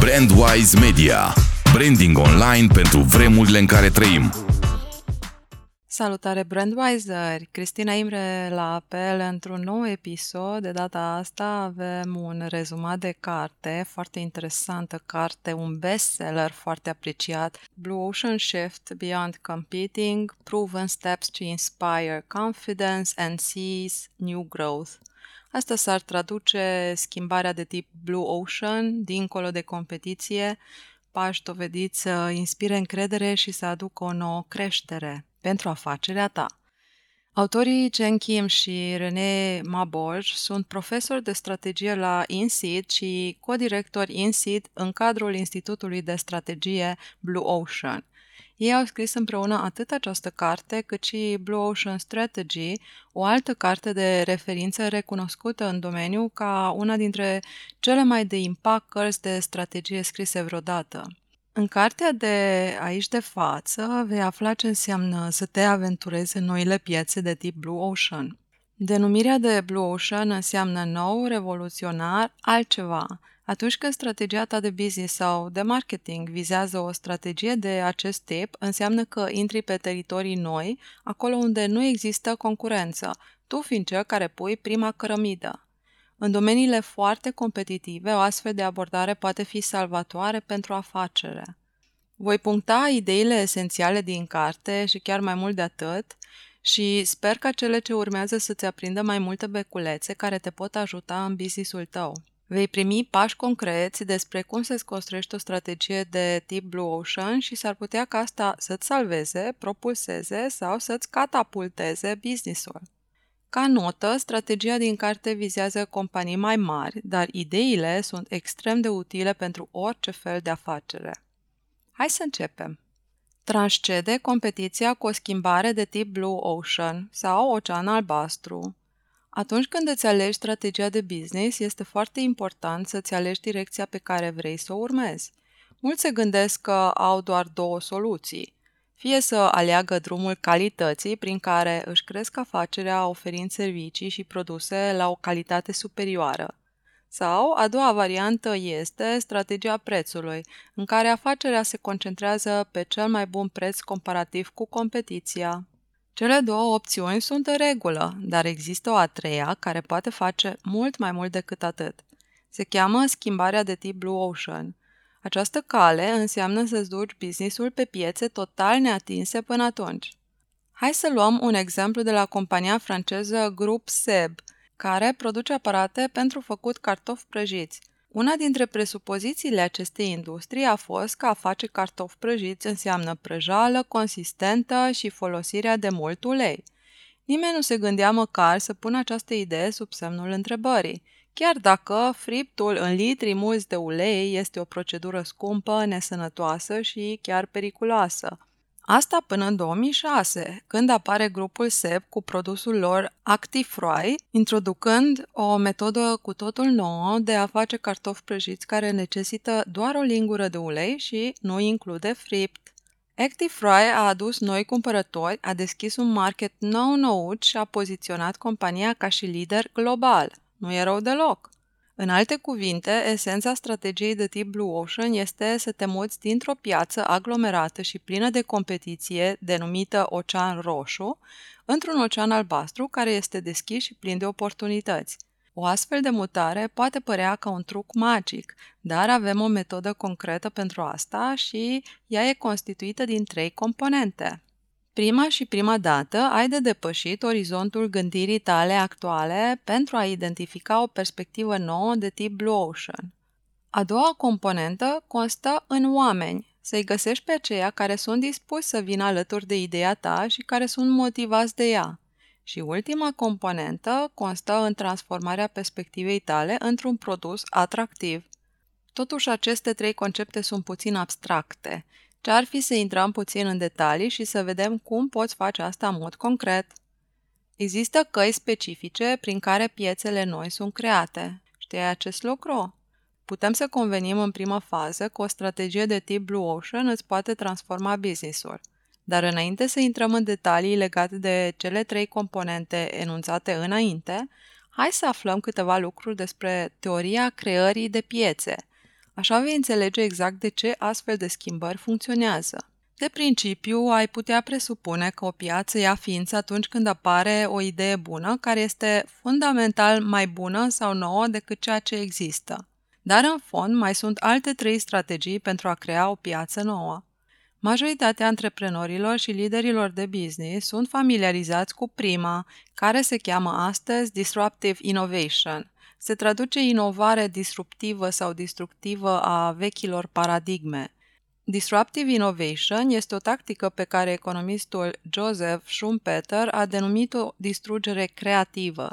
Brandwise Media. Branding online pentru vremurile în care trăim. Salutare Brandwiser! Cristina Imre la apel într-un nou episod. De data asta avem un rezumat de carte, foarte interesantă carte, un bestseller foarte apreciat, Blue Ocean Shift Beyond Competing, Proven Steps to Inspire Confidence and Seize New Growth. Asta s-ar traduce schimbarea de tip Blue Ocean, dincolo de competiție, pași dovediți să inspire încredere și să aducă o nouă creștere pentru afacerea ta. Autorii Jen Kim și René Maboj sunt profesori de strategie la INSEAD și co-directori INSEAD în cadrul Institutului de Strategie Blue Ocean. Ei au scris împreună atât această carte, cât și Blue Ocean Strategy, o altă carte de referință recunoscută în domeniu ca una dintre cele mai de impact cărți de strategie scrise vreodată. În cartea de aici de față vei afla ce înseamnă să te aventurezi în noile piețe de tip Blue Ocean. Denumirea de Blue Ocean înseamnă nou, revoluționar, altceva. Atunci când strategia ta de business sau de marketing vizează o strategie de acest tip, înseamnă că intri pe teritorii noi, acolo unde nu există concurență, tu fiind cel care pui prima cărămidă. În domeniile foarte competitive, o astfel de abordare poate fi salvatoare pentru afacere. Voi puncta ideile esențiale din carte și chiar mai mult de atât și sper ca cele ce urmează să-ți aprindă mai multe beculețe care te pot ajuta în businessul tău. Vei primi pași concreți despre cum să-ți construiești o strategie de tip Blue Ocean și s-ar putea ca asta să-ți salveze, propulseze sau să-ți catapulteze businessul. Ca notă, strategia din carte vizează companii mai mari, dar ideile sunt extrem de utile pentru orice fel de afacere. Hai să începem! Transcede competiția cu o schimbare de tip Blue Ocean sau Ocean Albastru. Atunci când îți alegi strategia de business, este foarte important să-ți alegi direcția pe care vrei să o urmezi. Mulți se gândesc că au doar două soluții – fie să aleagă drumul calității prin care își cresc afacerea oferind servicii și produse la o calitate superioară. Sau, a doua variantă este strategia prețului, în care afacerea se concentrează pe cel mai bun preț comparativ cu competiția. Cele două opțiuni sunt în regulă, dar există o a treia care poate face mult mai mult decât atât. Se cheamă schimbarea de tip Blue Ocean – această cale înseamnă să-ți duci businessul pe piețe total neatinse până atunci. Hai să luăm un exemplu de la compania franceză Group Seb, care produce aparate pentru făcut cartofi prăjiți. Una dintre presupozițiile acestei industrii a fost că a face cartofi prăjiți înseamnă prăjală, consistentă și folosirea de mult ulei. Nimeni nu se gândea măcar să pună această idee sub semnul întrebării chiar dacă friptul în litri mulți de ulei este o procedură scumpă, nesănătoasă și chiar periculoasă. Asta până în 2006, când apare grupul SEP cu produsul lor ActiFry, introducând o metodă cu totul nouă de a face cartofi prăjiți care necesită doar o lingură de ulei și nu include fript. ActiFry a adus noi cumpărători, a deschis un market nou-nouț și a poziționat compania ca și lider global. Nu e rău deloc. În alte cuvinte, esența strategiei de tip Blue Ocean este să te muți dintr-o piață aglomerată și plină de competiție, denumită Ocean Roșu, într-un ocean albastru care este deschis și plin de oportunități. O astfel de mutare poate părea ca un truc magic, dar avem o metodă concretă pentru asta și ea e constituită din trei componente. Prima și prima dată ai de depășit orizontul gândirii tale actuale pentru a identifica o perspectivă nouă de tip Blue Ocean. A doua componentă constă în oameni, să-i găsești pe aceia care sunt dispuși să vină alături de ideea ta și care sunt motivați de ea. Și ultima componentă constă în transformarea perspectivei tale într-un produs atractiv. Totuși, aceste trei concepte sunt puțin abstracte ce ar fi să intrăm puțin în detalii și să vedem cum poți face asta în mod concret. Există căi specifice prin care piețele noi sunt create. Știi acest lucru? Putem să convenim în primă fază că o strategie de tip Blue Ocean îți poate transforma business-ul. Dar înainte să intrăm în detalii legate de cele trei componente enunțate înainte, hai să aflăm câteva lucruri despre teoria creării de piețe. Așa vei înțelege exact de ce astfel de schimbări funcționează. De principiu, ai putea presupune că o piață ia ființă atunci când apare o idee bună care este fundamental mai bună sau nouă decât ceea ce există. Dar în fond mai sunt alte trei strategii pentru a crea o piață nouă. Majoritatea antreprenorilor și liderilor de business sunt familiarizați cu prima, care se cheamă astăzi Disruptive Innovation. Se traduce inovare disruptivă sau destructivă a vechilor paradigme. Disruptive Innovation este o tactică pe care economistul Joseph Schumpeter a denumit-o distrugere creativă.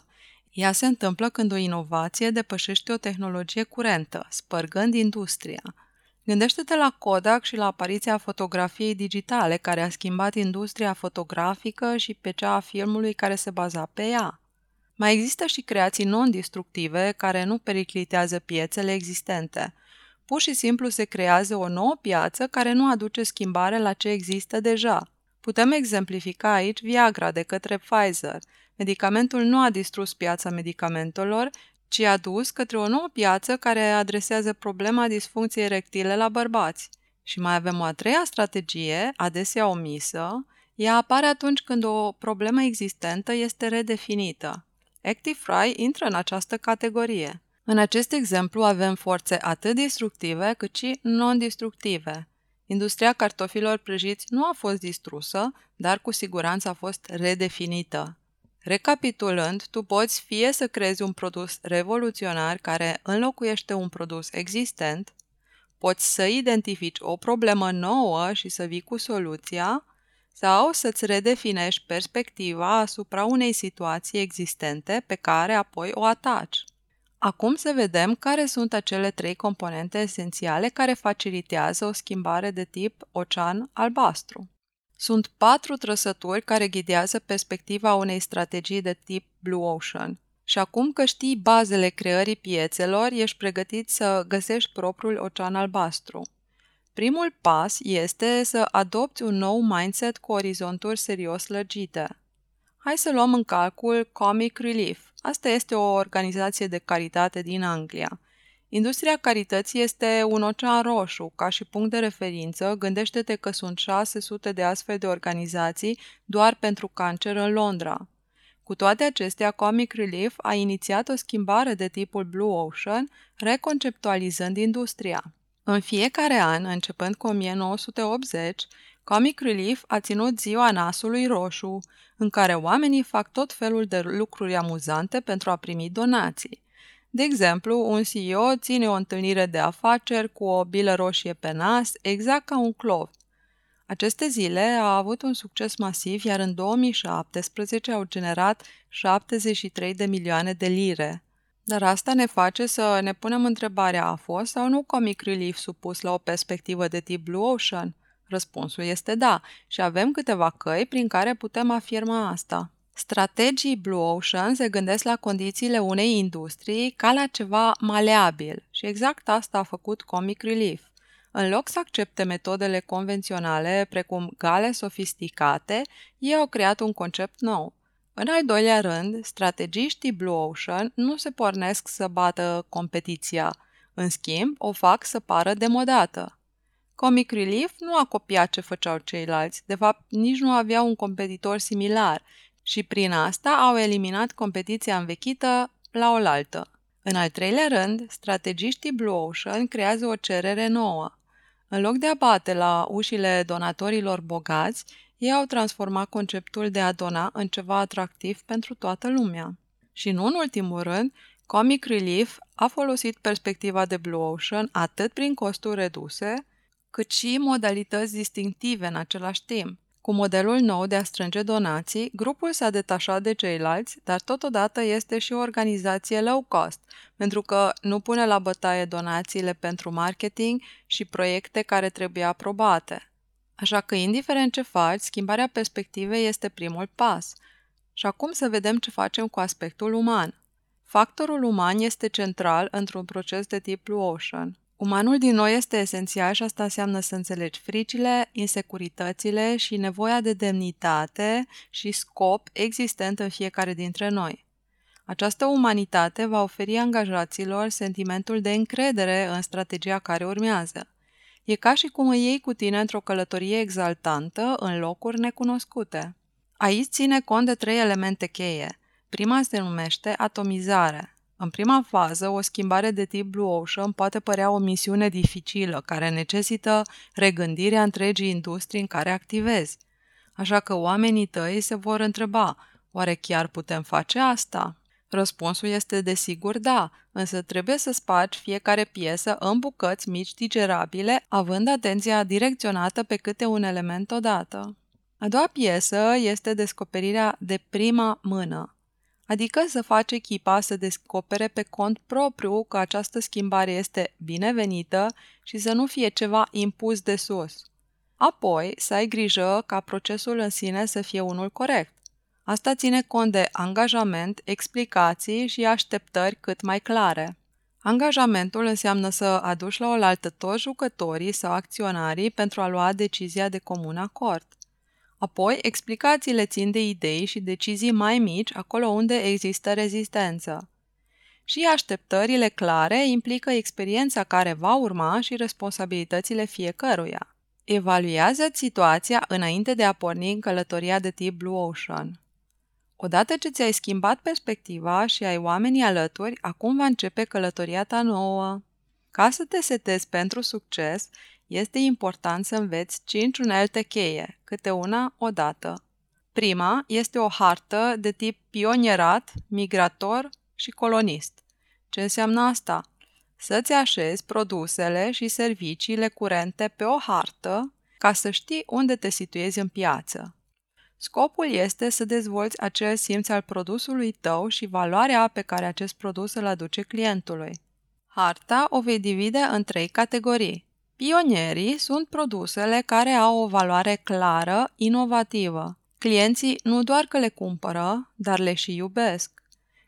Ea se întâmplă când o inovație depășește o tehnologie curentă, spărgând industria. Gândește-te la Kodak și la apariția fotografiei digitale, care a schimbat industria fotografică și pe cea a filmului care se baza pe ea. Mai există și creații non-destructive care nu periclitează piețele existente. Pur și simplu se creează o nouă piață care nu aduce schimbare la ce există deja. Putem exemplifica aici Viagra de către Pfizer. Medicamentul nu a distrus piața medicamentelor, ci a dus către o nouă piață care adresează problema disfuncției erectile la bărbați. Și mai avem o a treia strategie, adesea omisă, ea apare atunci când o problemă existentă este redefinită. ActiveFry intră în această categorie. În acest exemplu avem forțe atât destructive cât și non-destructive. Industria cartofilor prăjiți nu a fost distrusă, dar cu siguranță a fost redefinită. Recapitulând, tu poți fie să creezi un produs revoluționar care înlocuiește un produs existent, poți să identifici o problemă nouă și să vii cu soluția, sau să-ți redefinești perspectiva asupra unei situații existente pe care apoi o ataci. Acum să vedem care sunt acele trei componente esențiale care facilitează o schimbare de tip ocean albastru. Sunt patru trăsături care ghidează perspectiva unei strategii de tip Blue Ocean. Și acum că știi bazele creării piețelor, ești pregătit să găsești propriul ocean albastru. Primul pas este să adopți un nou mindset cu orizonturi serios lărgite. Hai să luăm în calcul Comic Relief. Asta este o organizație de caritate din Anglia. Industria carității este un ocean roșu. Ca și punct de referință, gândește-te că sunt 600 de astfel de organizații doar pentru cancer în Londra. Cu toate acestea, Comic Relief a inițiat o schimbare de tipul Blue Ocean, reconceptualizând industria. În fiecare an, începând cu 1980, Comic Relief a ținut ziua nasului roșu, în care oamenii fac tot felul de lucruri amuzante pentru a primi donații. De exemplu, un CEO ține o întâlnire de afaceri cu o bilă roșie pe nas, exact ca un clov. Aceste zile au avut un succes masiv, iar în 2017 au generat 73 de milioane de lire. Dar asta ne face să ne punem întrebarea, a fost sau nu Comic Relief supus la o perspectivă de tip Blue Ocean? Răspunsul este da și avem câteva căi prin care putem afirma asta. Strategii Blue Ocean se gândesc la condițiile unei industrii ca la ceva maleabil și exact asta a făcut Comic Relief. În loc să accepte metodele convenționale, precum gale sofisticate, ei au creat un concept nou. În al doilea rând, strategiștii Blue Ocean nu se pornesc să bată competiția. În schimb, o fac să pară demodată. Comic Relief nu a copiat ce făceau ceilalți, de fapt nici nu aveau un competitor similar și prin asta au eliminat competiția învechită la oaltă. În al treilea rând, strategiștii Blue Ocean creează o cerere nouă. În loc de a bate la ușile donatorilor bogați, ei au transformat conceptul de a dona în ceva atractiv pentru toată lumea. Și nu în ultimul rând, Comic Relief a folosit perspectiva de Blue Ocean atât prin costuri reduse, cât și modalități distinctive în același timp. Cu modelul nou de a strânge donații, grupul s-a detașat de ceilalți, dar totodată este și o organizație low cost, pentru că nu pune la bătaie donațiile pentru marketing și proiecte care trebuie aprobate. Așa că, indiferent ce faci, schimbarea perspectivei este primul pas. Și acum să vedem ce facem cu aspectul uman. Factorul uman este central într-un proces de tip Blue Ocean. Umanul din noi este esențial și asta înseamnă să înțelegi fricile, insecuritățile și nevoia de demnitate și scop existent în fiecare dintre noi. Această umanitate va oferi angajaților sentimentul de încredere în strategia care urmează. E ca și cum îi iei cu tine într-o călătorie exaltantă în locuri necunoscute. Aici ține cont de trei elemente cheie. Prima se numește atomizare. În prima fază, o schimbare de tip Blue Ocean poate părea o misiune dificilă, care necesită regândirea întregii industrii în care activezi. Așa că oamenii tăi se vor întreba, oare chiar putem face asta? Răspunsul este desigur da, însă trebuie să spargi fiecare piesă în bucăți mici digerabile, având atenția direcționată pe câte un element odată. A doua piesă este descoperirea de prima mână, adică să faci echipa să descopere pe cont propriu că această schimbare este binevenită și să nu fie ceva impus de sus. Apoi, să ai grijă ca procesul în sine să fie unul corect. Asta ține cont de angajament, explicații și așteptări cât mai clare. Angajamentul înseamnă să aduci la oaltă toți jucătorii sau acționarii pentru a lua decizia de comun acord. Apoi, explicațiile țin de idei și decizii mai mici acolo unde există rezistență. Și așteptările clare implică experiența care va urma și responsabilitățile fiecăruia. Evaluează situația înainte de a porni în călătoria de tip Blue Ocean. Odată ce ți-ai schimbat perspectiva și ai oamenii alături, acum va începe călătoria ta nouă. Ca să te setezi pentru succes, este important să înveți cinci unelte cheie, câte una odată. Prima este o hartă de tip pionierat, migrator și colonist. Ce înseamnă asta? Să-ți așezi produsele și serviciile curente pe o hartă ca să știi unde te situezi în piață. Scopul este să dezvolți acel simț al produsului tău și valoarea pe care acest produs îl aduce clientului. Harta o vei divide în trei categorii. Pionierii sunt produsele care au o valoare clară, inovativă. Clienții nu doar că le cumpără, dar le și iubesc.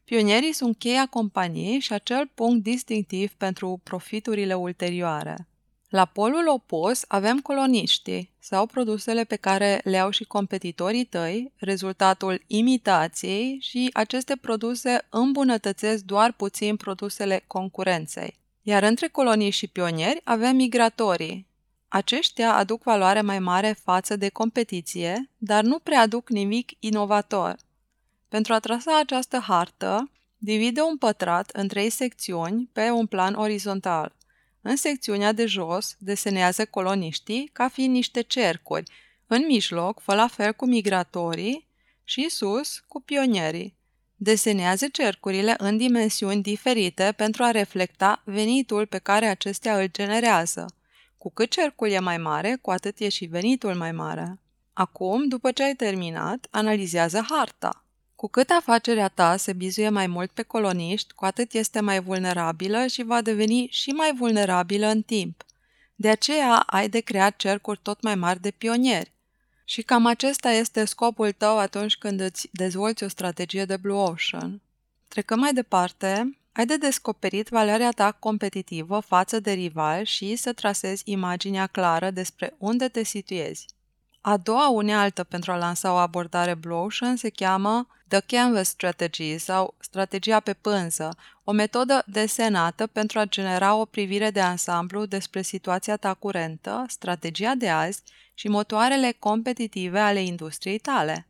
Pionierii sunt cheia companiei și acel punct distinctiv pentru profiturile ulterioare. La polul opus avem coloniștii sau produsele pe care le au și competitorii tăi, rezultatul imitației și aceste produse îmbunătățesc doar puțin produsele concurenței. Iar între colonii și pionieri avem migratorii. Aceștia aduc valoare mai mare față de competiție, dar nu prea aduc nimic inovator. Pentru a trasa această hartă, divide un pătrat în trei secțiuni pe un plan orizontal. În secțiunea de jos desenează coloniștii ca fiind niște cercuri, în mijloc fă la fel cu migratorii și sus cu pionierii. Desenează cercurile în dimensiuni diferite pentru a reflecta venitul pe care acestea îl generează. Cu cât cercul e mai mare, cu atât e și venitul mai mare. Acum, după ce ai terminat, analizează harta. Cu cât afacerea ta se bizuie mai mult pe coloniști, cu atât este mai vulnerabilă și va deveni și mai vulnerabilă în timp. De aceea ai de creat cercuri tot mai mari de pionieri. Și cam acesta este scopul tău atunci când îți dezvolți o strategie de Blue Ocean. Trecând mai departe, ai de descoperit valoarea ta competitivă față de rival și să trasezi imaginea clară despre unde te situezi. A doua unealtă pentru a lansa o abordare Blue Ocean se cheamă The Canvas Strategy sau strategia pe pânză, o metodă desenată pentru a genera o privire de ansamblu despre situația ta curentă, strategia de azi și motoarele competitive ale industriei tale.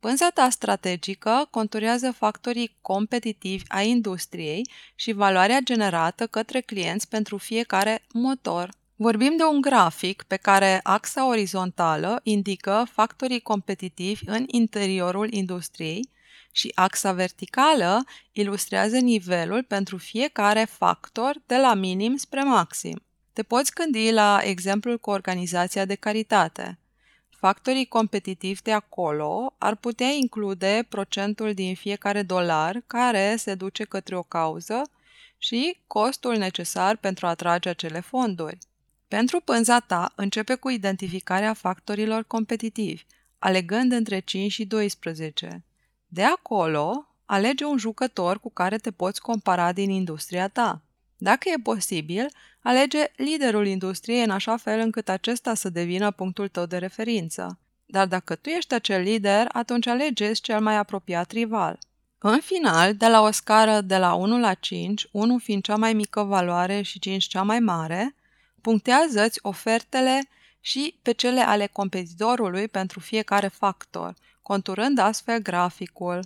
Pânza ta strategică conturează factorii competitivi a industriei și valoarea generată către clienți pentru fiecare motor. Vorbim de un grafic pe care axa orizontală indică factorii competitivi în interiorul industriei și axa verticală ilustrează nivelul pentru fiecare factor de la minim spre maxim. Te poți gândi la exemplul cu organizația de caritate. Factorii competitivi de acolo ar putea include procentul din fiecare dolar care se duce către o cauză și costul necesar pentru a atrage acele fonduri. Pentru pânza ta, începe cu identificarea factorilor competitivi, alegând între 5 și 12. De acolo, alege un jucător cu care te poți compara din industria ta. Dacă e posibil, alege liderul industriei în așa fel încât acesta să devină punctul tău de referință. Dar dacă tu ești acel lider, atunci alegeți cel mai apropiat rival. În final, de la o scară de la 1 la 5, 1 fiind cea mai mică valoare și 5 cea mai mare, punctează-ți ofertele și pe cele ale competitorului pentru fiecare factor, conturând astfel graficul.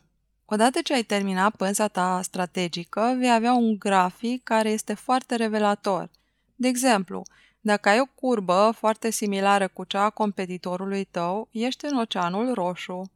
Odată ce ai terminat pânza ta strategică, vei avea un grafic care este foarte revelator. De exemplu, dacă ai o curbă foarte similară cu cea a competitorului tău, ești în oceanul roșu.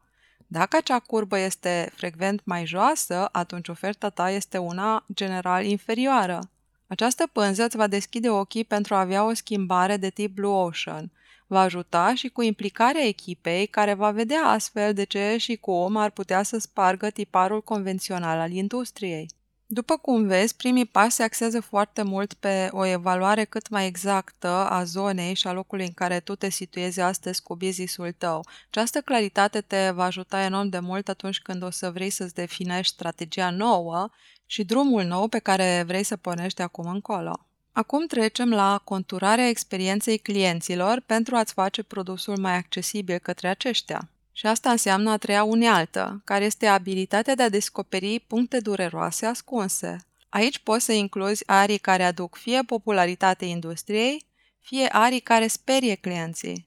Dacă acea curbă este frecvent mai joasă, atunci oferta ta este una general inferioară. Această pânză îți va deschide ochii pentru a avea o schimbare de tip Blue Ocean. Va ajuta și cu implicarea echipei care va vedea astfel de ce și cum ar putea să spargă tiparul convențional al industriei. După cum vezi, primii pași se axează foarte mult pe o evaluare cât mai exactă a zonei și a locului în care tu te situezi astăzi cu business-ul tău. Această claritate te va ajuta enorm de mult atunci când o să vrei să-ți definești strategia nouă și drumul nou pe care vrei să pornești de acum încolo. Acum trecem la conturarea experienței clienților pentru a-ți face produsul mai accesibil către aceștia. Și asta înseamnă a treia unealtă, care este abilitatea de a descoperi puncte dureroase ascunse. Aici poți să incluzi arii care aduc fie popularitate industriei, fie arii care sperie clienții.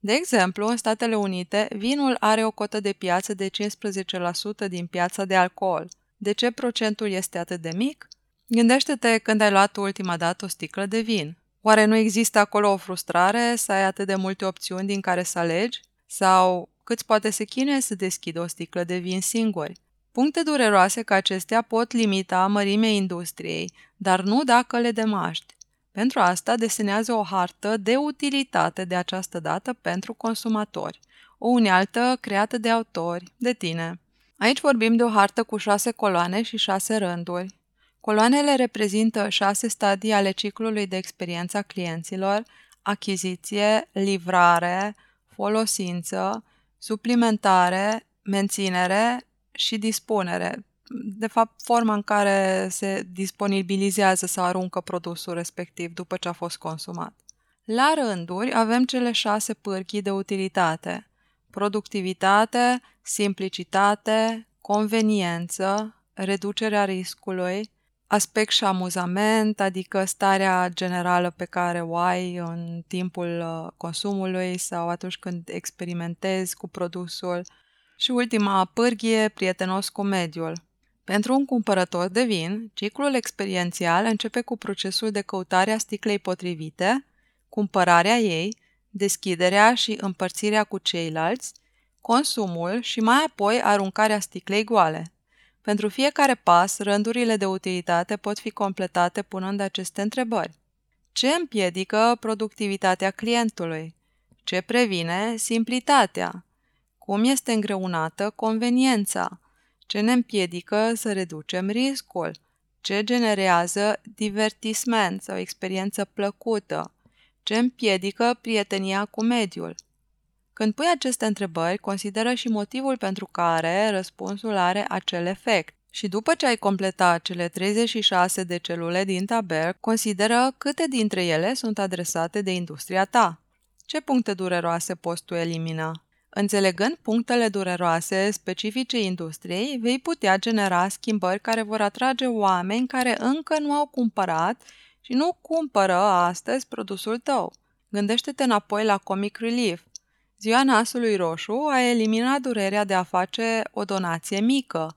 De exemplu, în Statele Unite, vinul are o cotă de piață de 15% din piața de alcool. De ce procentul este atât de mic? Gândește-te când ai luat ultima dată o sticlă de vin. Oare nu există acolo o frustrare să ai atât de multe opțiuni din care să alegi? Sau cât poate să chinuie să deschidă o sticlă de vin singuri. Puncte dureroase ca acestea pot limita mărimea industriei, dar nu dacă le demaști. Pentru asta desenează o hartă de utilitate de această dată pentru consumatori, o unealtă creată de autori, de tine. Aici vorbim de o hartă cu șase coloane și șase rânduri. Coloanele reprezintă șase stadii ale ciclului de experiență a clienților, achiziție, livrare, folosință, suplimentare, menținere și dispunere. De fapt, forma în care se disponibilizează sau aruncă produsul respectiv după ce a fost consumat. La rânduri avem cele șase pârchii de utilitate. Productivitate, simplicitate, conveniență, reducerea riscului, aspect și amuzament, adică starea generală pe care o ai în timpul uh, consumului sau atunci când experimentezi cu produsul. Și ultima pârghie, prietenos cu mediul. Pentru un cumpărător de vin, ciclul experiențial începe cu procesul de căutare a sticlei potrivite, cumpărarea ei, deschiderea și împărțirea cu ceilalți, consumul și mai apoi aruncarea sticlei goale. Pentru fiecare pas, rândurile de utilitate pot fi completate punând aceste întrebări. Ce împiedică productivitatea clientului? Ce previne simplitatea? Cum este îngreunată conveniența? Ce ne împiedică să reducem riscul? Ce generează divertisment sau experiență plăcută? Ce împiedică prietenia cu mediul? Când pui aceste întrebări, consideră și motivul pentru care răspunsul are acel efect. Și după ce ai completat cele 36 de celule din tabel, consideră câte dintre ele sunt adresate de industria ta. Ce puncte dureroase poți tu elimina? Înțelegând punctele dureroase specifice industriei, vei putea genera schimbări care vor atrage oameni care încă nu au cumpărat și nu cumpără astăzi produsul tău. Gândește-te înapoi la Comic Relief. Ziua nasului roșu a eliminat durerea de a face o donație mică.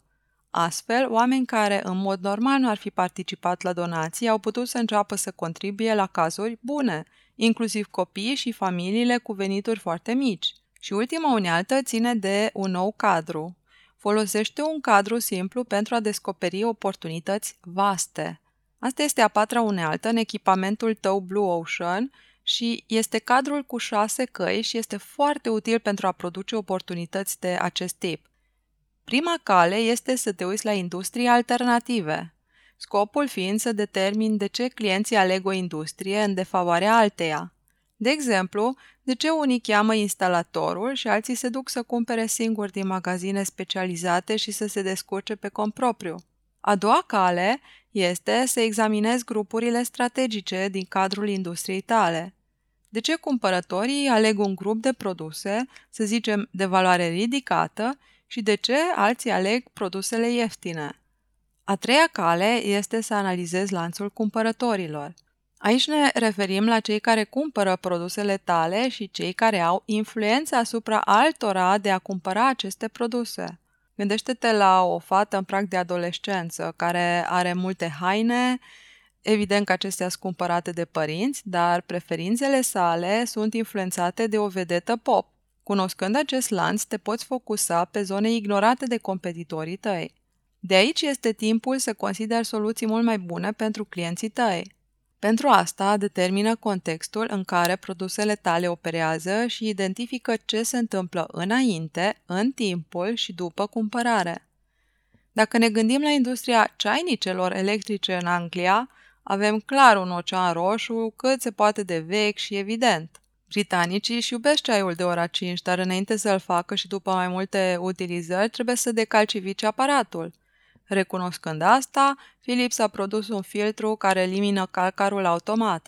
Astfel, oameni care în mod normal nu ar fi participat la donații au putut să înceapă să contribuie la cazuri bune, inclusiv copiii și familiile cu venituri foarte mici. Și ultima unealtă ține de un nou cadru. Folosește un cadru simplu pentru a descoperi oportunități vaste. Asta este a patra unealtă în echipamentul tău Blue Ocean și este cadrul cu șase căi și este foarte util pentru a produce oportunități de acest tip. Prima cale este să te uiți la industrie alternative, scopul fiind să determini de ce clienții aleg o industrie în defavoarea alteia. De exemplu, de ce unii cheamă instalatorul și alții se duc să cumpere singuri din magazine specializate și să se descurce pe cont propriu. A doua cale este să examinezi grupurile strategice din cadrul industriei tale. De ce cumpărătorii aleg un grup de produse, să zicem, de valoare ridicată și de ce alții aleg produsele ieftine? A treia cale este să analizezi lanțul cumpărătorilor. Aici ne referim la cei care cumpără produsele tale și cei care au influența asupra altora de a cumpăra aceste produse. Gândește-te la o fată în prag de adolescență care are multe haine, evident că acestea sunt cumpărate de părinți, dar preferințele sale sunt influențate de o vedetă pop. Cunoscând acest lanț, te poți focusa pe zone ignorate de competitorii tăi. De aici este timpul să consideri soluții mult mai bune pentru clienții tăi. Pentru asta, determină contextul în care produsele tale operează și identifică ce se întâmplă înainte, în timpul și după cumpărare. Dacă ne gândim la industria ceainicelor electrice în Anglia, avem clar un ocean roșu cât se poate de vechi și evident. Britanicii își iubesc ceaiul de ora 5, dar înainte să-l facă și după mai multe utilizări, trebuie să decalcifice aparatul – Recunoscând asta, Philips a produs un filtru care elimină calcarul automat.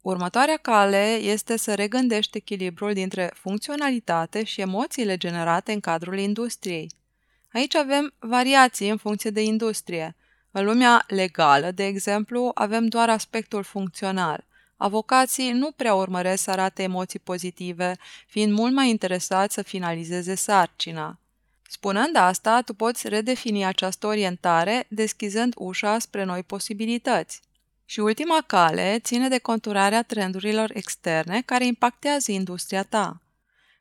Următoarea cale este să regândești echilibrul dintre funcționalitate și emoțiile generate în cadrul industriei. Aici avem variații în funcție de industrie. În lumea legală, de exemplu, avem doar aspectul funcțional. Avocații nu prea urmăresc să arate emoții pozitive, fiind mult mai interesați să finalizeze sarcina. Spunând asta, tu poți redefini această orientare deschizând ușa spre noi posibilități. Și ultima cale ține de conturarea trendurilor externe care impactează industria ta.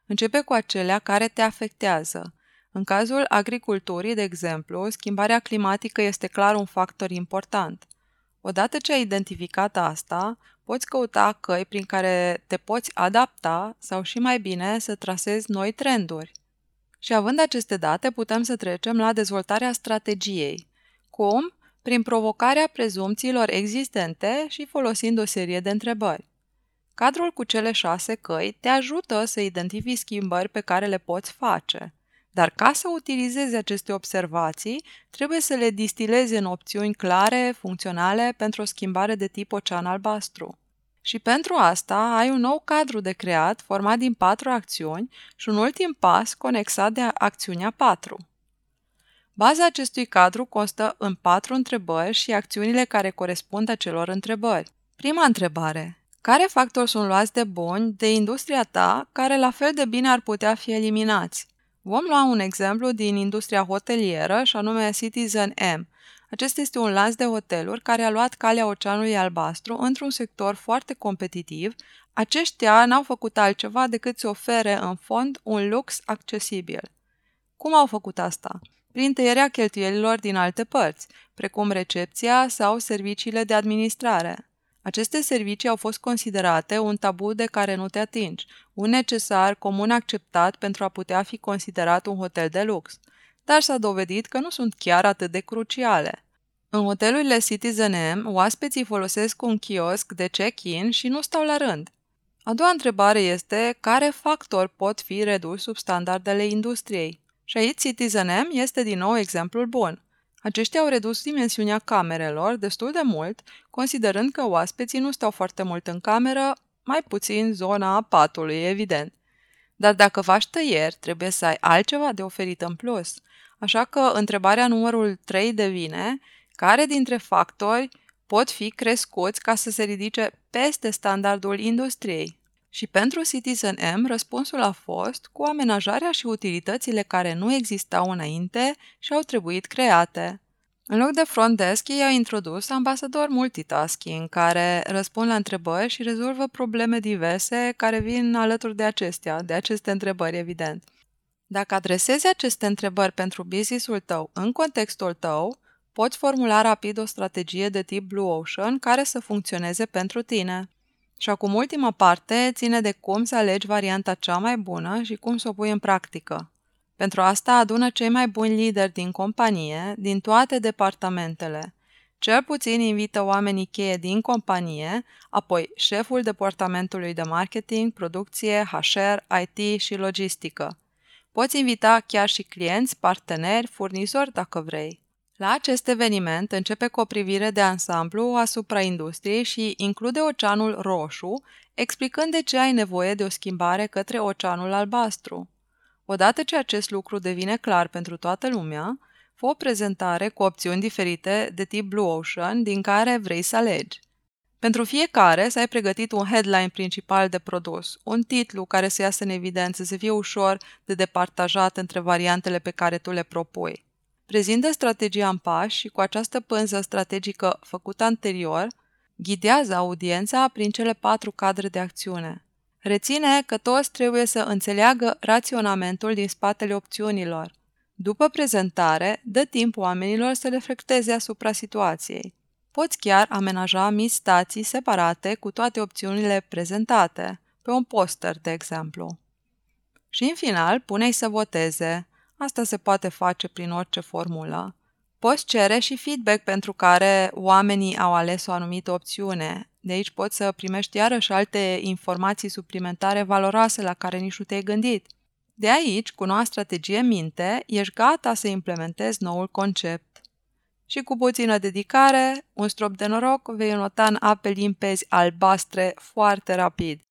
Începe cu acelea care te afectează. În cazul agriculturii, de exemplu, schimbarea climatică este clar un factor important. Odată ce ai identificat asta, poți căuta căi prin care te poți adapta sau și mai bine să trasezi noi trenduri. Și având aceste date, putem să trecem la dezvoltarea strategiei. Cum? Prin provocarea prezumțiilor existente și folosind o serie de întrebări. Cadrul cu cele șase căi te ajută să identifici schimbări pe care le poți face. Dar ca să utilizezi aceste observații, trebuie să le distilezi în opțiuni clare, funcționale pentru o schimbare de tip ocean albastru. Și pentru asta ai un nou cadru de creat format din patru acțiuni și un ultim pas conexat de acțiunea 4. Baza acestui cadru constă în patru întrebări și acțiunile care corespund acelor întrebări. Prima întrebare. Care factori sunt luați de buni de industria ta care la fel de bine ar putea fi eliminați? Vom lua un exemplu din industria hotelieră și anume Citizen M, acesta este un lanț de hoteluri care a luat calea Oceanului Albastru într-un sector foarte competitiv. Aceștia n-au făcut altceva decât să ofere în fond un lux accesibil. Cum au făcut asta? Prin tăierea cheltuielilor din alte părți, precum recepția sau serviciile de administrare. Aceste servicii au fost considerate un tabu de care nu te atingi, un necesar comun acceptat pentru a putea fi considerat un hotel de lux dar s-a dovedit că nu sunt chiar atât de cruciale. În hotelurile Citizen M, oaspeții folosesc un kiosc de check-in și nu stau la rând. A doua întrebare este care factori pot fi reduși sub standardele industriei. Și aici Citizen M este din nou exemplul bun. Aceștia au redus dimensiunea camerelor destul de mult, considerând că oaspeții nu stau foarte mult în cameră, mai puțin zona patului, evident. Dar dacă faci tăieri, trebuie să ai altceva de oferit în plus. Așa că întrebarea numărul 3 devine care dintre factori pot fi crescuți ca să se ridice peste standardul industriei. Și pentru Citizen M, răspunsul a fost cu amenajarea și utilitățile care nu existau înainte și au trebuit create. În loc de front desk, ei au introdus ambasador multitasking, care răspund la întrebări și rezolvă probleme diverse care vin alături de acestea, de aceste întrebări, evident. Dacă adresezi aceste întrebări pentru business-ul tău în contextul tău, poți formula rapid o strategie de tip Blue Ocean care să funcționeze pentru tine. Și acum ultima parte ține de cum să alegi varianta cea mai bună și cum să o pui în practică. Pentru asta adună cei mai buni lideri din companie, din toate departamentele. Cel puțin invită oamenii cheie din companie, apoi șeful departamentului de marketing, producție, HR, IT și logistică. Poți invita chiar și clienți, parteneri, furnizori dacă vrei. La acest eveniment începe cu o privire de ansamblu asupra industriei și include Oceanul Roșu, explicând de ce ai nevoie de o schimbare către Oceanul Albastru. Odată ce acest lucru devine clar pentru toată lumea, fă o prezentare cu opțiuni diferite de tip Blue Ocean din care vrei să alegi. Pentru fiecare să ai pregătit un headline principal de produs, un titlu care să iasă în evidență, să fie ușor de departajat între variantele pe care tu le propui. Prezintă strategia în pași și cu această pânză strategică făcută anterior, ghidează audiența prin cele patru cadre de acțiune. Reține că toți trebuie să înțeleagă raționamentul din spatele opțiunilor. După prezentare, dă timp oamenilor să reflecteze asupra situației. Poți chiar amenaja mici stații separate cu toate opțiunile prezentate, pe un poster, de exemplu. Și în final, pune-i să voteze. Asta se poate face prin orice formulă. Poți cere și feedback pentru care oamenii au ales o anumită opțiune. De aici poți să primești iarăși alte informații suplimentare valoroase la care nici nu te-ai gândit. De aici, cu noua strategie minte, ești gata să implementezi noul concept. Și cu puțină dedicare, un strop de noroc, vei nota în ape limpezi albastre foarte rapid.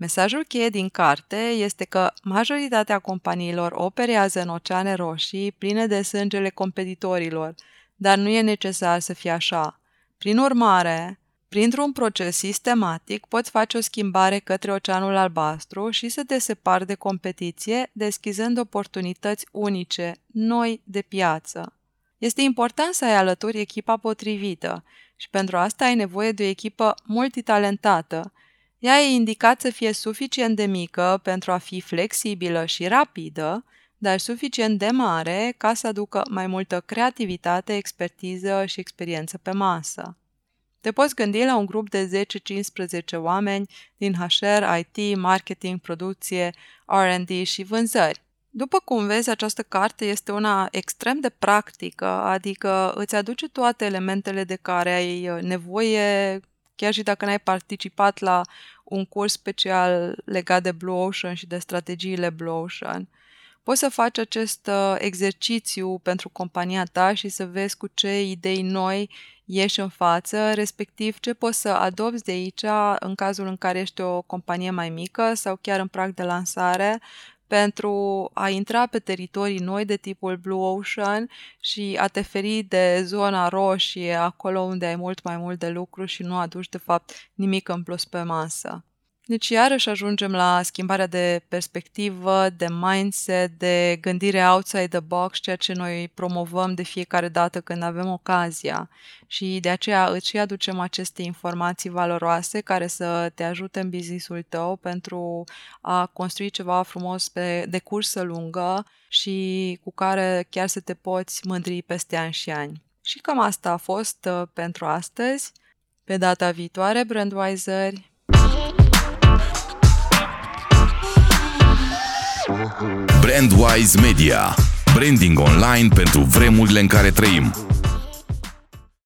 Mesajul cheie din carte este că majoritatea companiilor operează în oceane roșii pline de sângele competitorilor, dar nu e necesar să fie așa. Prin urmare, printr-un proces sistematic poți face o schimbare către oceanul albastru și să te separi de competiție, deschizând oportunități unice, noi de piață. Este important să ai alături echipa potrivită și pentru asta ai nevoie de o echipă multitalentată, ea e indicat să fie suficient de mică pentru a fi flexibilă și rapidă, dar suficient de mare ca să aducă mai multă creativitate, expertiză și experiență pe masă. Te poți gândi la un grup de 10-15 oameni din HR, IT, marketing, producție, R&D și vânzări. După cum vezi, această carte este una extrem de practică, adică îți aduce toate elementele de care ai nevoie chiar și dacă n-ai participat la un curs special legat de Blue Ocean și de strategiile Blue Ocean, poți să faci acest uh, exercițiu pentru compania ta și să vezi cu ce idei noi ieși în față, respectiv ce poți să adopți de aici în cazul în care ești o companie mai mică sau chiar în prag de lansare pentru a intra pe teritorii noi de tipul Blue Ocean și a te feri de zona roșie, acolo unde ai mult mai mult de lucru și nu aduci de fapt nimic în plus pe masă. Deci iarăși ajungem la schimbarea de perspectivă, de mindset, de gândire outside the box, ceea ce noi promovăm de fiecare dată când avem ocazia. Și de aceea îți și aducem aceste informații valoroase care să te ajute în businessul tău pentru a construi ceva frumos pe, de cursă lungă și cu care chiar să te poți mândri peste ani și ani. Și cam asta a fost uh, pentru astăzi. Pe data viitoare, Brandwiseri, Brandwise Media. Branding online pentru vremurile în care trăim.